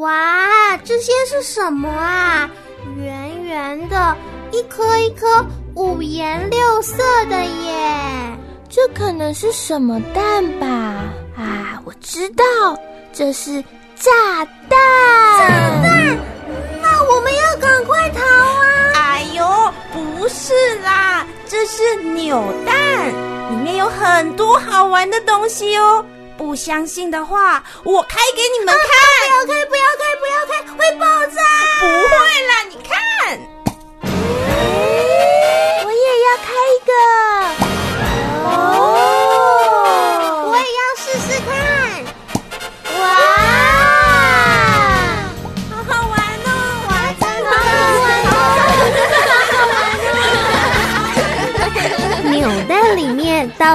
哇，这些是什么啊？圆圆的，一颗一颗，五颜六色的耶！这可能是什么蛋吧？啊，我知道，这是炸弹！炸弹！那我们要赶快逃啊！哎呦，不是啦，这是扭蛋，里面有很多好玩的东西哦。不相信的话，我开给你们看。不要开，不要开，不要开，会爆炸！不会啦，你看，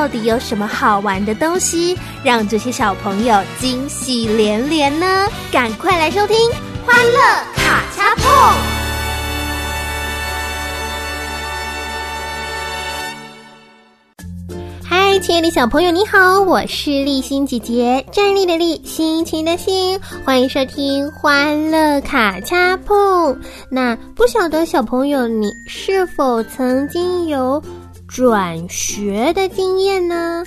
到底有什么好玩的东西，让这些小朋友惊喜连连呢？赶快来收听《欢乐卡恰碰》。嗨，亲爱的小朋友，你好，我是立心姐姐，站立的立，心情的心，欢迎收听《欢乐卡恰碰》。那不晓得小朋友，你是否曾经有转学的经验呢？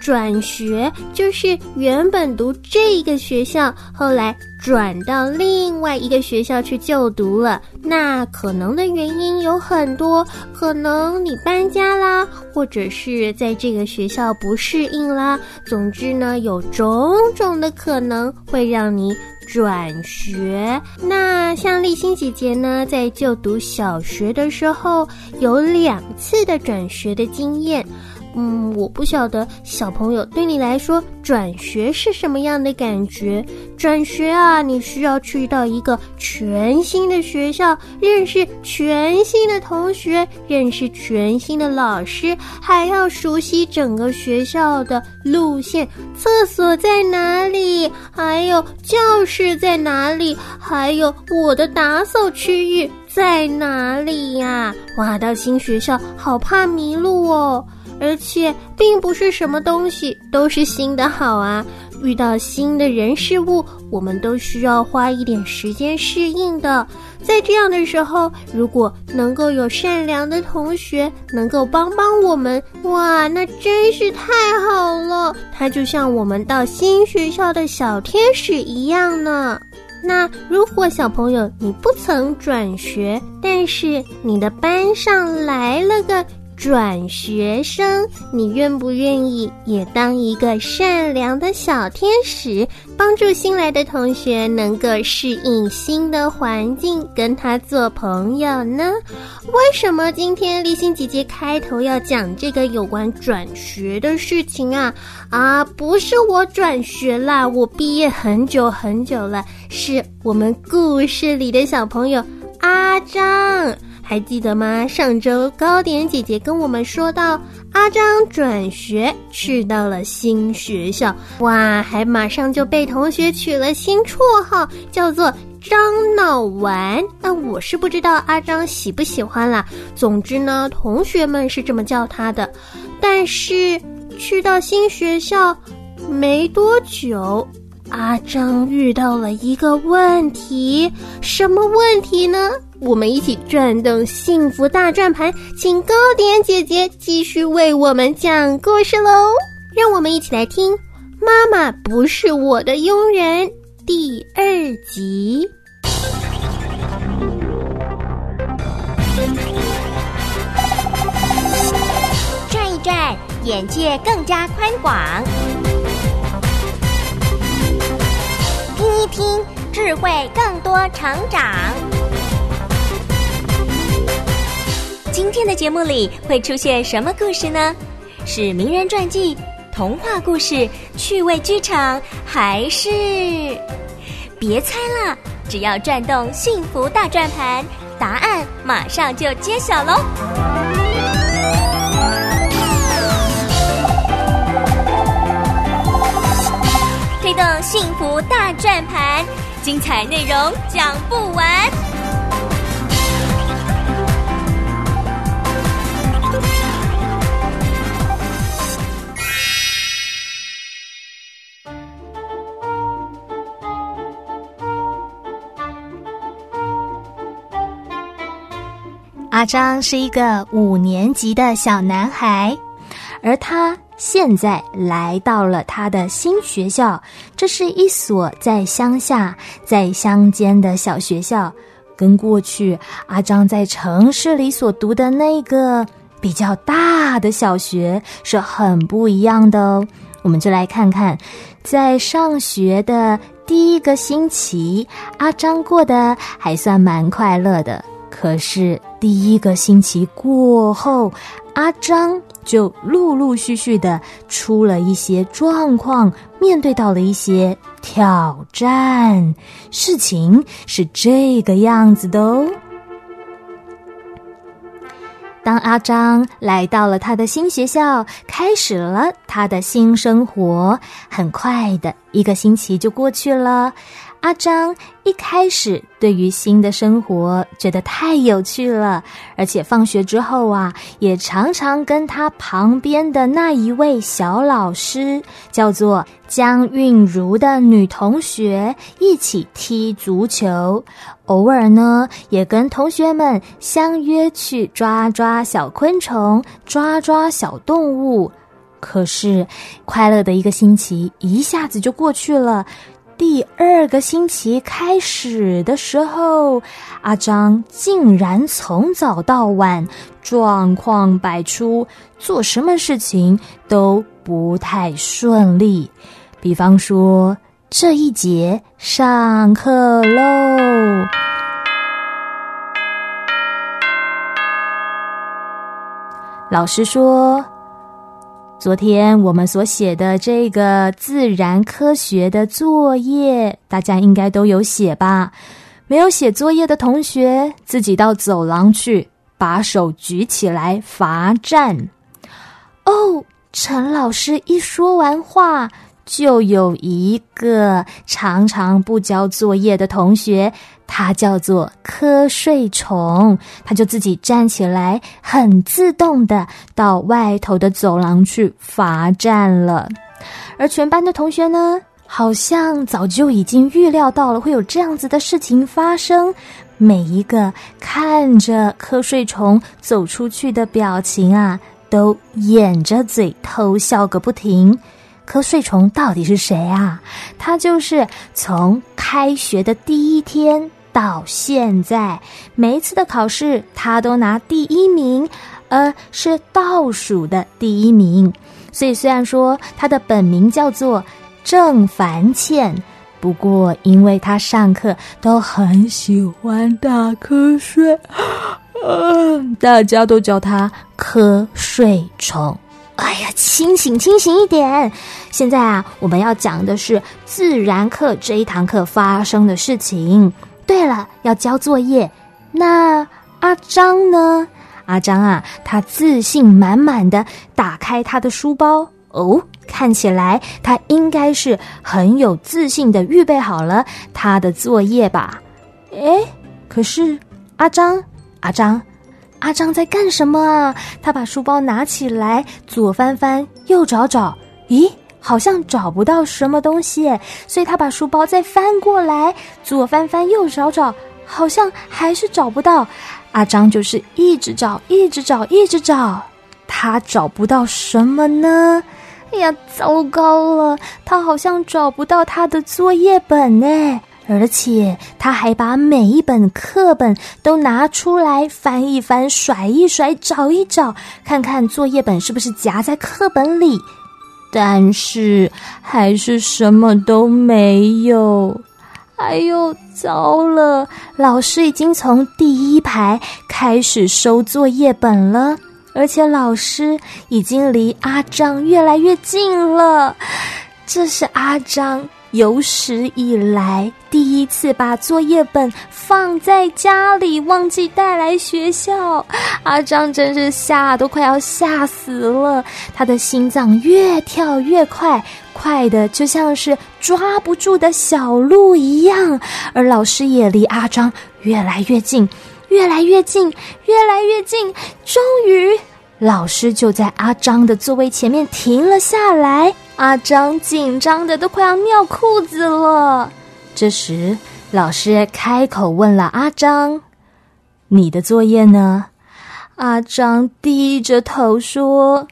转学就是原本读这个学校，后来转到另外一个学校去就读了。那可能的原因有很多，可能你搬家啦，或者是在这个学校不适应啦。总之呢，有种种的可能会让你转学。那像立新姐姐呢，在就读小学的时候，有两次的转学的经验。嗯，我不晓得小朋友对你来说转学是什么样的感觉。转学啊，你需要去到一个全新的学校，认识全新的同学，认识全新的老师，还要熟悉整个学校的路线，厕所在哪里，还有教室在哪里，还有我的打扫区域在哪里呀？哇，到新学校好怕迷路哦。而且并不是什么东西都是新的好啊！遇到新的人事物，我们都需要花一点时间适应的。在这样的时候，如果能够有善良的同学能够帮帮我们，哇，那真是太好了！他就像我们到新学校的小天使一样呢。那如果小朋友你不曾转学，但是你的班上来了个。转学生，你愿不愿意也当一个善良的小天使，帮助新来的同学能够适应新的环境，跟他做朋友呢？为什么今天立新姐姐开头要讲这个有关转学的事情啊？啊，不是我转学啦，我毕业很久很久了，是我们故事里的小朋友阿张。还记得吗？上周糕点姐姐跟我们说到，阿张转学去到了新学校，哇，还马上就被同学取了新绰号，叫做张脑丸。那我是不知道阿张喜不喜欢啦。总之呢，同学们是这么叫他的。但是去到新学校没多久，阿张遇到了一个问题，什么问题呢？我们一起转动幸福大转盘，请糕点姐姐继续为我们讲故事喽！让我们一起来听《妈妈不是我的佣人》第二集。转一转，眼界更加宽广；听一听，智慧更多成长。今天的节目里会出现什么故事呢？是名人传记、童话故事、趣味剧场，还是？别猜了，只要转动幸福大转盘，答案马上就揭晓喽！推动幸福大转盘，精彩内容讲不完。阿张是一个五年级的小男孩，而他现在来到了他的新学校。这是一所在乡下、在乡间的小学校，跟过去阿张在城市里所读的那个比较大的小学是很不一样的哦。我们就来看看，在上学的第一个星期，阿张过得还算蛮快乐的。可是第一个星期过后，阿张就陆陆续续的出了一些状况，面对到了一些挑战。事情是这个样子的哦。当阿张来到了他的新学校，开始了他的新生活，很快的一个星期就过去了。阿张一开始对于新的生活觉得太有趣了，而且放学之后啊，也常常跟他旁边的那一位小老师，叫做江韵如的女同学一起踢足球。偶尔呢，也跟同学们相约去抓抓小昆虫、抓抓小动物。可是，快乐的一个星期一下子就过去了。第二个星期开始的时候，阿张竟然从早到晚状况百出，做什么事情都不太顺利。比方说，这一节上课喽，老师说。昨天我们所写的这个自然科学的作业，大家应该都有写吧？没有写作业的同学，自己到走廊去，把手举起来罚站。哦，陈老师一说完话。就有一个常常不交作业的同学，他叫做瞌睡虫，他就自己站起来，很自动的到外头的走廊去罚站了。而全班的同学呢，好像早就已经预料到了会有这样子的事情发生，每一个看着瞌睡虫走出去的表情啊，都掩着嘴偷笑个不停。瞌睡虫到底是谁啊？他就是从开学的第一天到现在，每一次的考试他都拿第一名，呃，是倒数的第一名。所以虽然说他的本名叫做郑凡倩，不过因为他上课都很喜欢打瞌睡，嗯，大家都叫他瞌睡虫。哎呀，清醒清醒一点！现在啊，我们要讲的是自然课这一堂课发生的事情。对了，要交作业。那阿张呢？阿张啊，他自信满满的打开他的书包。哦，看起来他应该是很有自信的预备好了他的作业吧？哎，可是阿张，阿张。阿张在干什么啊？他把书包拿起来，左翻翻，右找找，咦，好像找不到什么东西，所以他把书包再翻过来，左翻翻，右找找，好像还是找不到。阿张就是一直找，一直找，一直找，他找不到什么呢？哎呀，糟糕了，他好像找不到他的作业本呢。而且他还把每一本课本都拿出来翻一翻、甩一甩、找一找，看看作业本是不是夹在课本里。但是还是什么都没有。哎呦，糟了！老师已经从第一排开始收作业本了，而且老师已经离阿张越来越近了。这是阿张。有史以来第一次把作业本放在家里，忘记带来学校，阿张真是吓都快要吓死了，他的心脏越跳越快，快的就像是抓不住的小鹿一样，而老师也离阿张越来越近，越来越近，越来越近，终于。老师就在阿张的座位前面停了下来，阿张紧张的都快要尿裤子了。这时，老师开口问了阿张：“你的作业呢？”阿张低着头说：“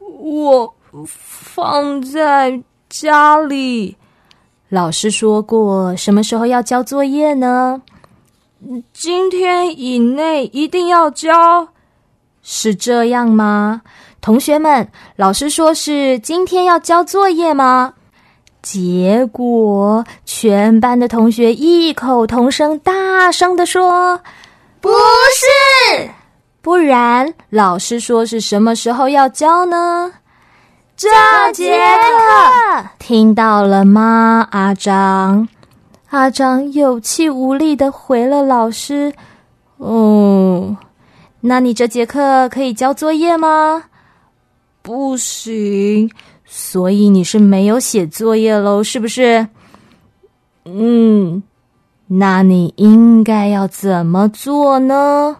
我放在家里。”老师说过，什么时候要交作业呢？今天以内一定要交，是这样吗？同学们，老师说是今天要交作业吗？结果全班的同学异口同声、大声的说：“不是。”不然，老师说是什么时候要交呢？这节课听到了吗？阿张，阿张有气无力的回了老师：“哦，那你这节课可以交作业吗？”不行，所以你是没有写作业喽，是不是？嗯，那你应该要怎么做呢？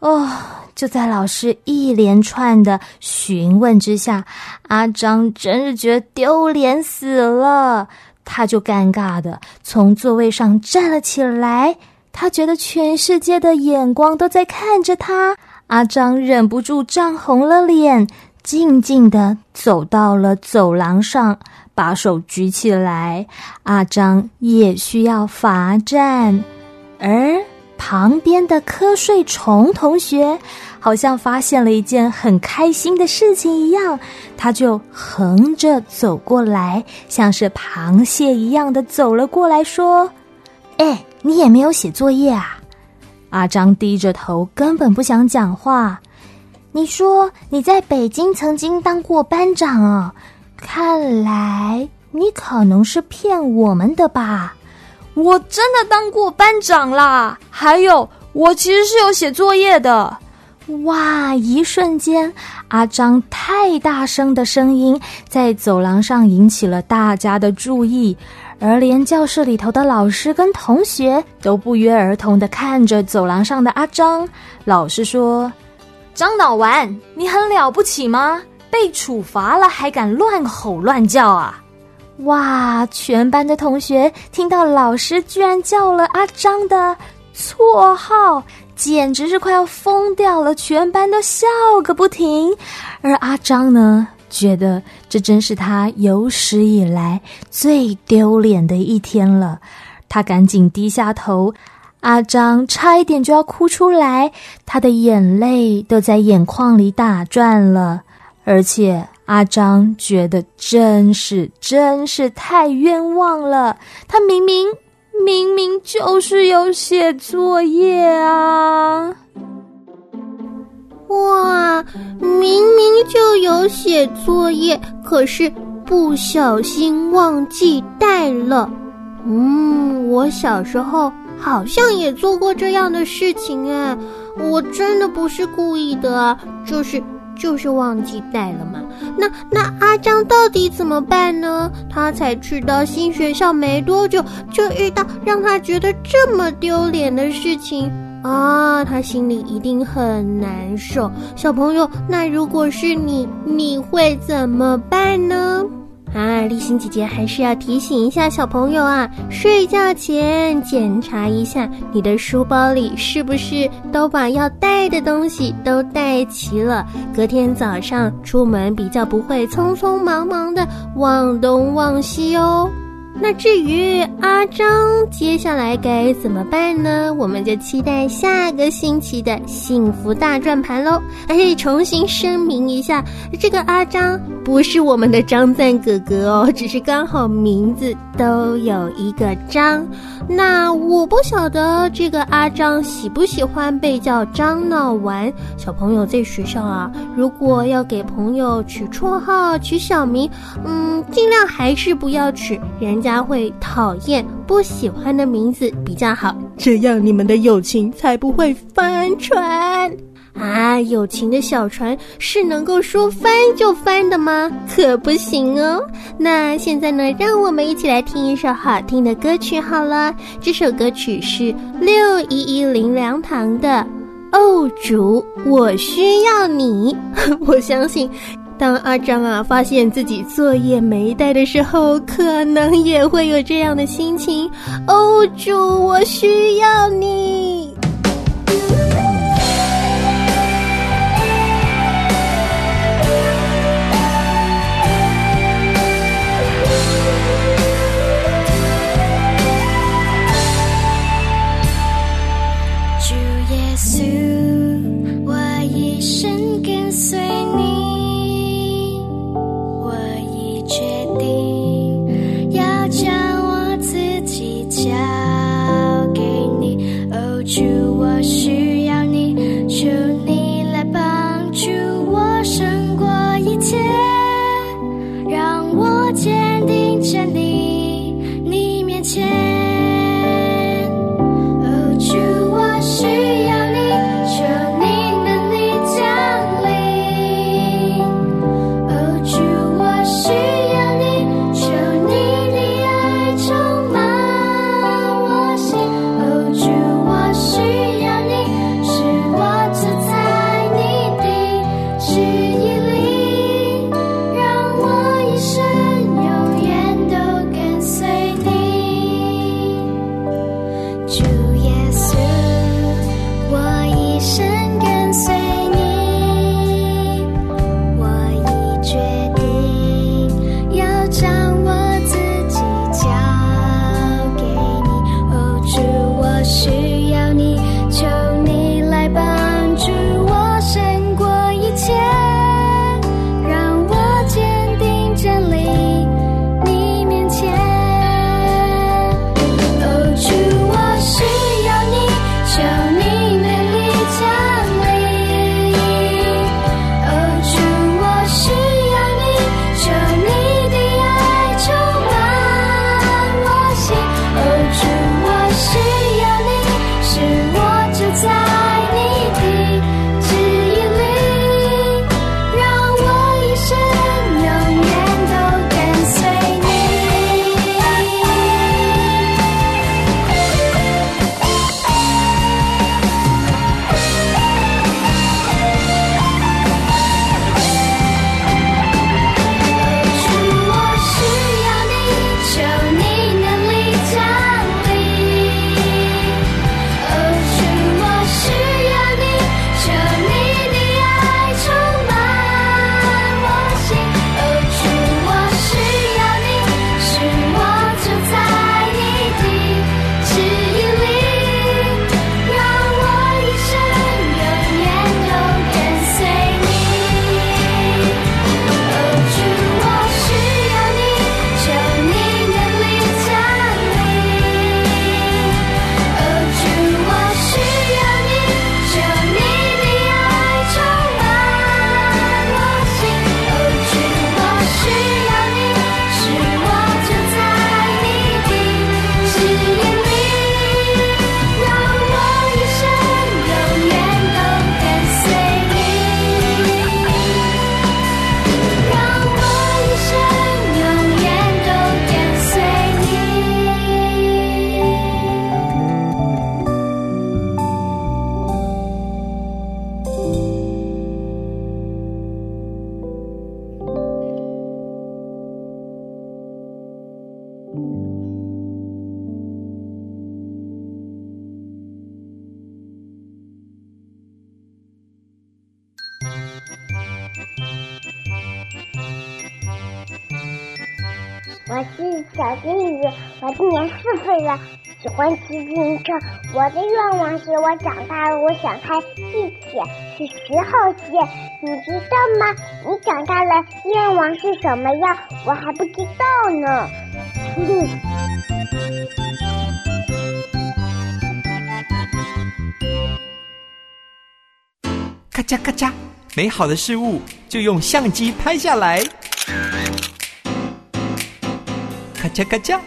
哦，就在老师一连串的询问之下，阿张真是觉得丢脸死了。他就尴尬的从座位上站了起来，他觉得全世界的眼光都在看着他。阿张忍不住涨红了脸，静静的走到了走廊上，把手举起来。阿张也需要罚站，而。旁边的瞌睡虫同学好像发现了一件很开心的事情一样，他就横着走过来，像是螃蟹一样的走了过来，说：“哎，你也没有写作业啊？”阿张低着头，根本不想讲话。你说你在北京曾经当过班长哦，看来你可能是骗我们的吧？我真的当过班长啦！还有，我其实是有写作业的。哇！一瞬间，阿张太大声的声音在走廊上引起了大家的注意，而连教室里头的老师跟同学都不约而同的看着走廊上的阿张。老师说：“张脑丸，你很了不起吗？被处罚了还敢乱吼乱叫啊！”哇！全班的同学听到老师居然叫了阿张的绰号，简直是快要疯掉了。全班都笑个不停，而阿张呢，觉得这真是他有史以来最丢脸的一天了。他赶紧低下头，阿张差一点就要哭出来，他的眼泪都在眼眶里打转了，而且。阿张觉得真是真是太冤枉了，他明明明明就是有写作业啊！哇，明明就有写作业，可是不小心忘记带了。嗯，我小时候好像也做过这样的事情哎，我真的不是故意的，就是。就是忘记带了嘛？那那阿张到底怎么办呢？他才去到新学校没多久，就遇到让他觉得这么丢脸的事情啊！他心里一定很难受。小朋友，那如果是你，你会怎么办呢？啊，立新姐姐还是要提醒一下小朋友啊，睡觉前检查一下你的书包里是不是都把要带的东西都带齐了，隔天早上出门比较不会匆匆忙忙的忘东忘西哦。那至于阿张接下来该怎么办呢？我们就期待下个星期的幸福大转盘喽！哎，重新声明一下，这个阿张不是我们的张赞哥哥哦，只是刚好名字都有一个张。那我不晓得这个阿张喜不喜欢被叫张闹丸。小朋友在学校啊，如果要给朋友取绰号、取小名，嗯，尽量还是不要取人家。他会讨厌不喜欢的名字比较好，这样你们的友情才不会翻船啊！友情的小船是能够说翻就翻的吗？可不行哦。那现在呢，让我们一起来听一首好听的歌曲好了。这首歌曲是六一一零粮堂的《哦主，我需要你》。我相信。当阿张啊发现自己作业没带的时候，可能也会有这样的心情。哦，主，我需要你。我今年四岁了，喜欢骑自行车。我的愿望是我长大了，我想开地铁，去十号线。你知道吗？你长大了愿望是什么呀？我还不知道呢。咔嚓咔嚓，美好的事物就用相机拍下来。咔嚓咔嚓，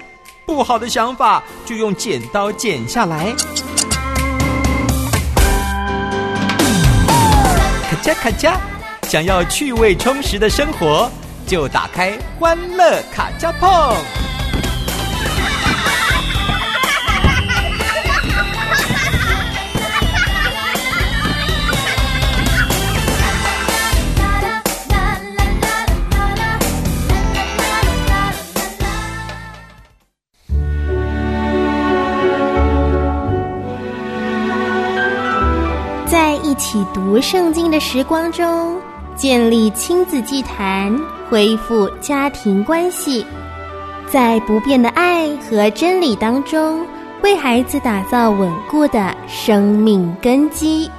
不好的想法就用剪刀剪下来。咔嚓咔嚓，想要趣味充实的生活，就打开欢乐卡加碰。起读圣经的时光中，建立亲子祭坛，恢复家庭关系，在不变的爱和真理当中，为孩子打造稳固的生命根基。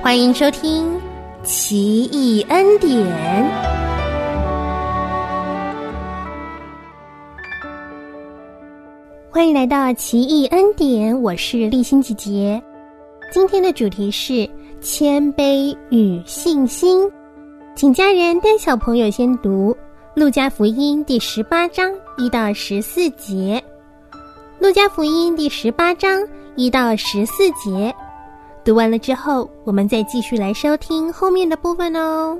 欢迎收听《奇异恩典》。欢迎来到奇异恩典，我是立新姐姐。今天的主题是谦卑与信心，请家人带小朋友先读《路加福音》第十八章一到十四节，《路加福音》第十八章一到十四节。读完了之后，我们再继续来收听后面的部分哦。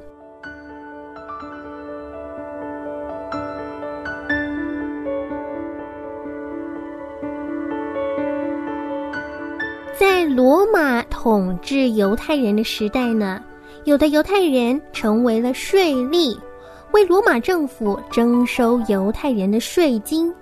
在罗马统治犹太人的时代呢，有的犹太人成为了税吏，为罗马政府征收犹太人的税金。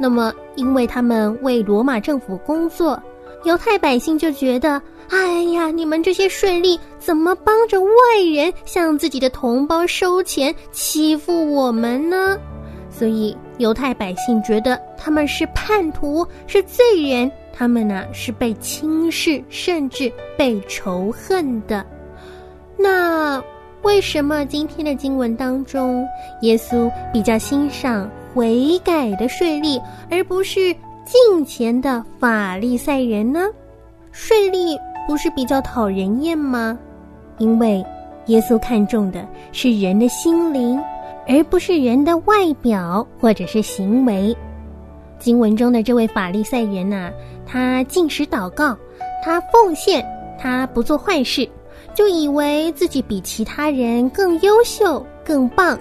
那么，因为他们为罗马政府工作，犹太百姓就觉得：哎呀，你们这些税吏怎么帮着外人向自己的同胞收钱，欺负我们呢？所以，犹太百姓觉得他们是叛徒，是罪人。他们呢是被轻视，甚至被仇恨的。那为什么今天的经文当中，耶稣比较欣赏悔改的税吏，而不是近前的法利赛人呢？税吏不是比较讨人厌吗？因为耶稣看重的是人的心灵，而不是人的外表或者是行为。经文中的这位法利赛人呐。他进食祷告，他奉献，他不做坏事，就以为自己比其他人更优秀、更棒。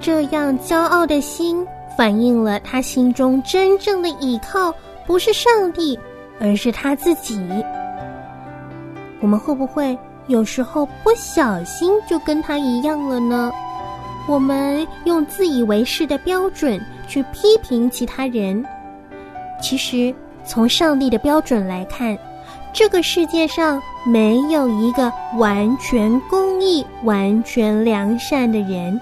这样骄傲的心，反映了他心中真正的依靠不是上帝，而是他自己。我们会不会有时候不小心就跟他一样了呢？我们用自以为是的标准去批评其他人，其实。从上帝的标准来看，这个世界上没有一个完全公义、完全良善的人，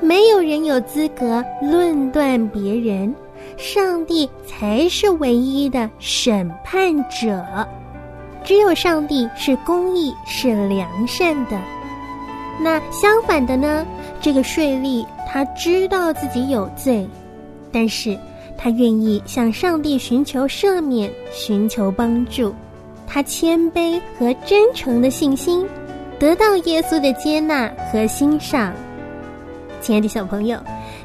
没有人有资格论断别人，上帝才是唯一的审判者。只有上帝是公义、是良善的。那相反的呢？这个税吏他知道自己有罪，但是。他愿意向上帝寻求赦免，寻求帮助。他谦卑和真诚的信心，得到耶稣的接纳和欣赏。亲爱的小朋友，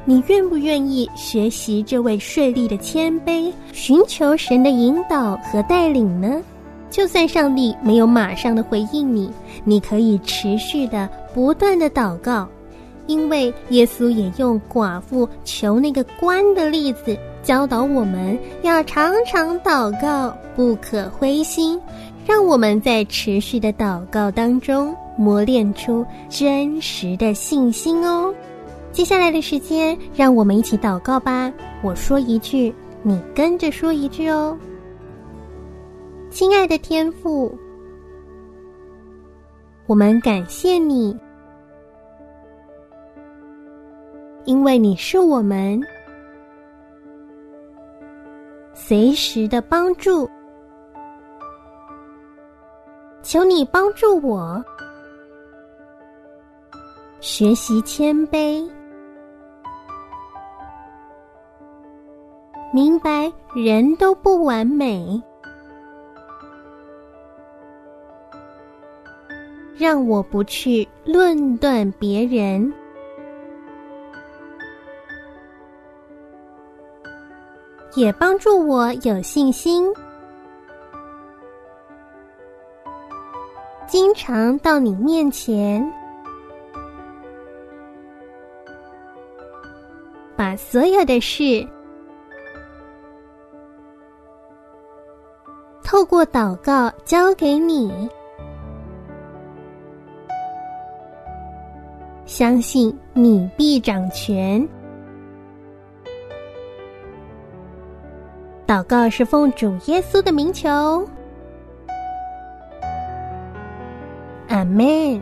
你愿不愿意学习这位税吏的谦卑，寻求神的引导和带领呢？就算上帝没有马上的回应你，你可以持续的、不断的祷告，因为耶稣也用寡妇求那个官的例子。教导我们要常常祷告，不可灰心，让我们在持续的祷告当中磨练出真实的信心哦。接下来的时间，让我们一起祷告吧。我说一句，你跟着说一句哦。亲爱的天父，我们感谢你，因为你是我们。随时的帮助，求你帮助我学习谦卑，明白人都不完美，让我不去论断别人。也帮助我有信心，经常到你面前，把所有的事透过祷告交给你，相信你必掌权。祷告是奉主耶稣的名求，阿门。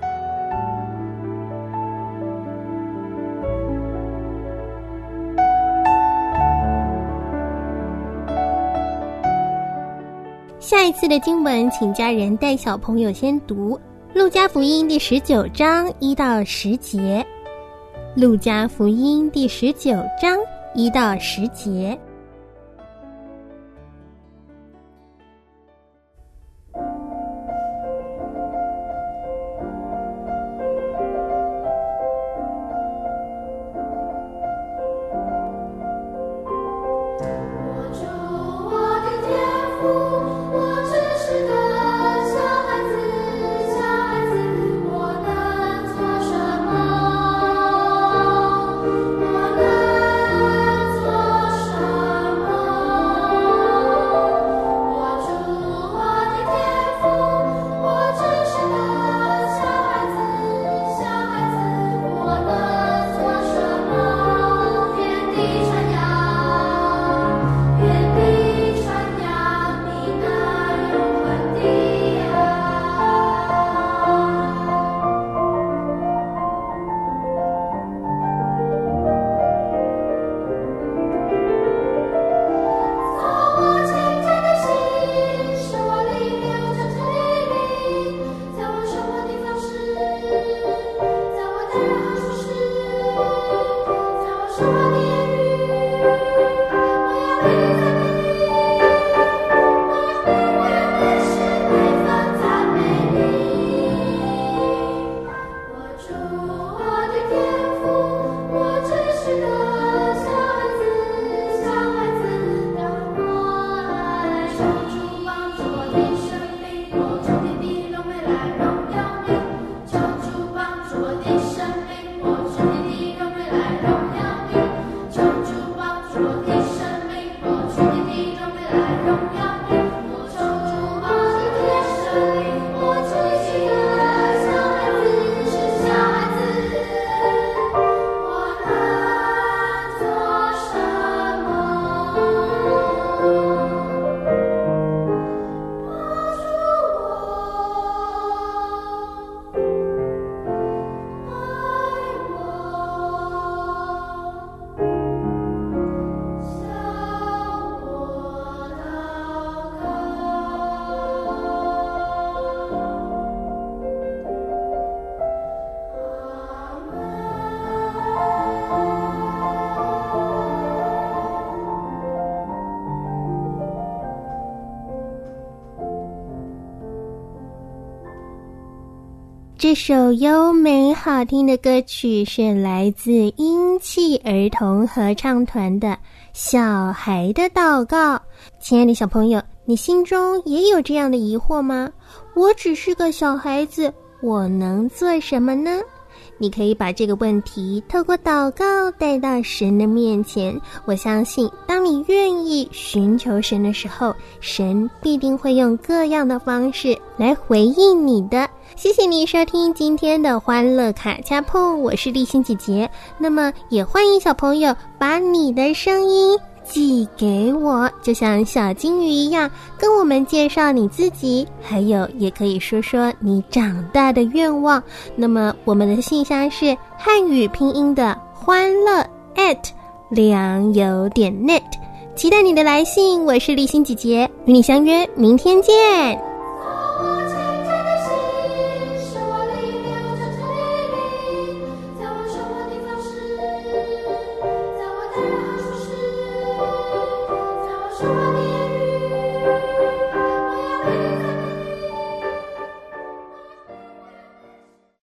下一次的经文，请家人带小朋友先读《路加福音》第十九章一到十节，《路加福音》第十九章一到十节。这首优美好听的歌曲是来自英气儿童合唱团的《小孩的祷告》。亲爱的小朋友，你心中也有这样的疑惑吗？我只是个小孩子，我能做什么呢？你可以把这个问题透过祷告带到神的面前。我相信，当你愿意寻求神的时候，神必定会用各样的方式来回应你的。谢谢你收听今天的欢乐卡恰碰，我是立心姐姐。那么，也欢迎小朋友把你的声音。寄给我，就像小金鱼一样，跟我们介绍你自己，还有也可以说说你长大的愿望。那么我们的信箱是汉语拼音的欢乐 at 良友点 net，期待你的来信。我是立新姐姐，与你相约明天见。